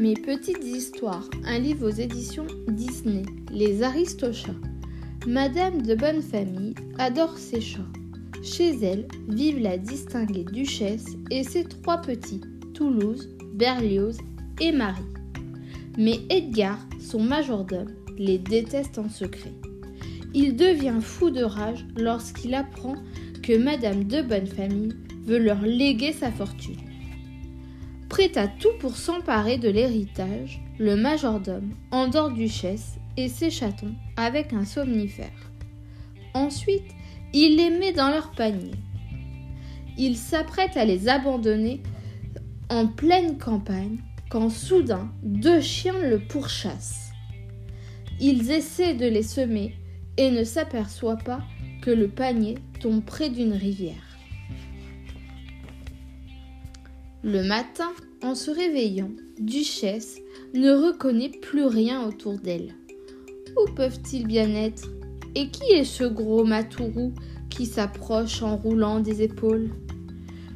Mes petites histoires, un livre aux éditions Disney, Les Aristochats. Madame de bonne famille adore ses chats. Chez elle vivent la distinguée duchesse et ses trois petits, Toulouse, Berlioz et Marie. Mais Edgar, son majordome, les déteste en secret. Il devient fou de rage lorsqu'il apprend que Madame de bonne famille veut leur léguer sa fortune. Prêt à tout pour s'emparer de l'héritage, le majordome endort Duchesse et ses chatons avec un somnifère. Ensuite, il les met dans leur panier. Il s'apprête à les abandonner en pleine campagne quand soudain deux chiens le pourchassent. Ils essaient de les semer et ne s'aperçoivent pas que le panier tombe près d'une rivière. Le matin, en se réveillant, Duchesse ne reconnaît plus rien autour d'elle. Où peuvent-ils bien être? Et qui est ce gros matourou qui s'approche en roulant des épaules?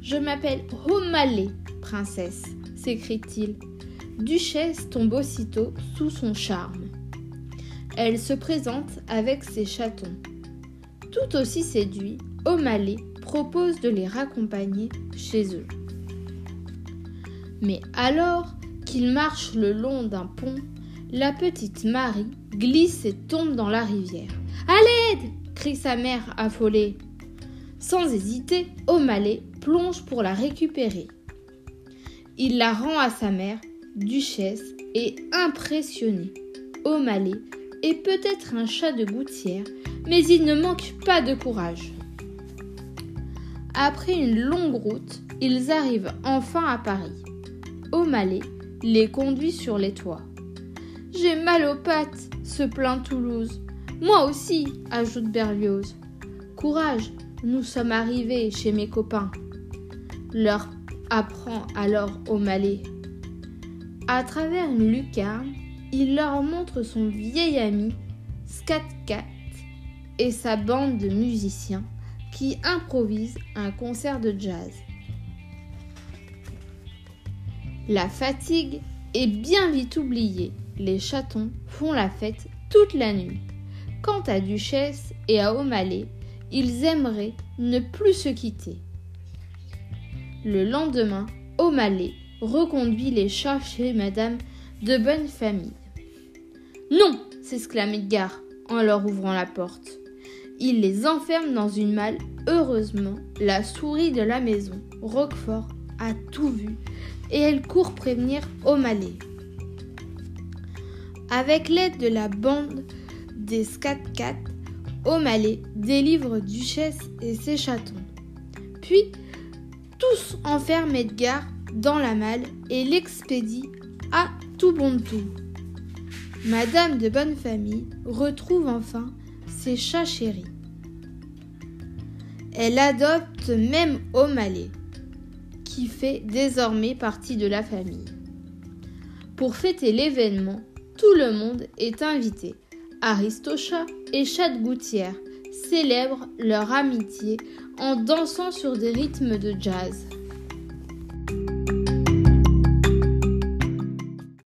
Je m'appelle Romale, princesse, s'écrie-t-il. Duchesse tombe aussitôt sous son charme. Elle se présente avec ses chatons. Tout aussi séduit, O'Malley propose de les raccompagner chez eux. Mais alors qu'il marche le long d'un pont, la petite Marie glisse et tombe dans la rivière. À l'aide crie sa mère affolée. Sans hésiter, O'Malley plonge pour la récupérer. Il la rend à sa mère, duchesse, et impressionné. O'Malley est peut-être un chat de gouttière, mais il ne manque pas de courage. Après une longue route, ils arrivent enfin à Paris. O'Malley les conduit sur les toits. J'ai mal aux pattes, se plaint Toulouse. Moi aussi, ajoute Berlioz. Courage, nous sommes arrivés chez mes copains. Leur apprend alors O'Malley. À travers une lucarne, il leur montre son vieil ami Scat Cat et sa bande de musiciens qui improvisent un concert de jazz. La fatigue est bien vite oubliée. Les chatons font la fête toute la nuit. Quant à Duchesse et à O'Malley, ils aimeraient ne plus se quitter. Le lendemain, O'Malley reconduit les chats chez Madame de bonne famille. Non s'exclame Edgar en leur ouvrant la porte. Il les enferme dans une malle. Heureusement, la souris de la maison, Roquefort, a tout vu et elle court prévenir O'Malley. Avec l'aide de la bande des Scat Cat, O'Malley délivre Duchesse et ses chatons. Puis, tous enferment Edgar dans la malle et l'expédient à tout bon tout. Madame de bonne famille retrouve enfin ses chats chéris. Elle adopte même O'Malley fait désormais partie de la famille. Pour fêter l'événement, tout le monde est invité. Aristocha et Chat Gouttière célèbrent leur amitié en dansant sur des rythmes de jazz.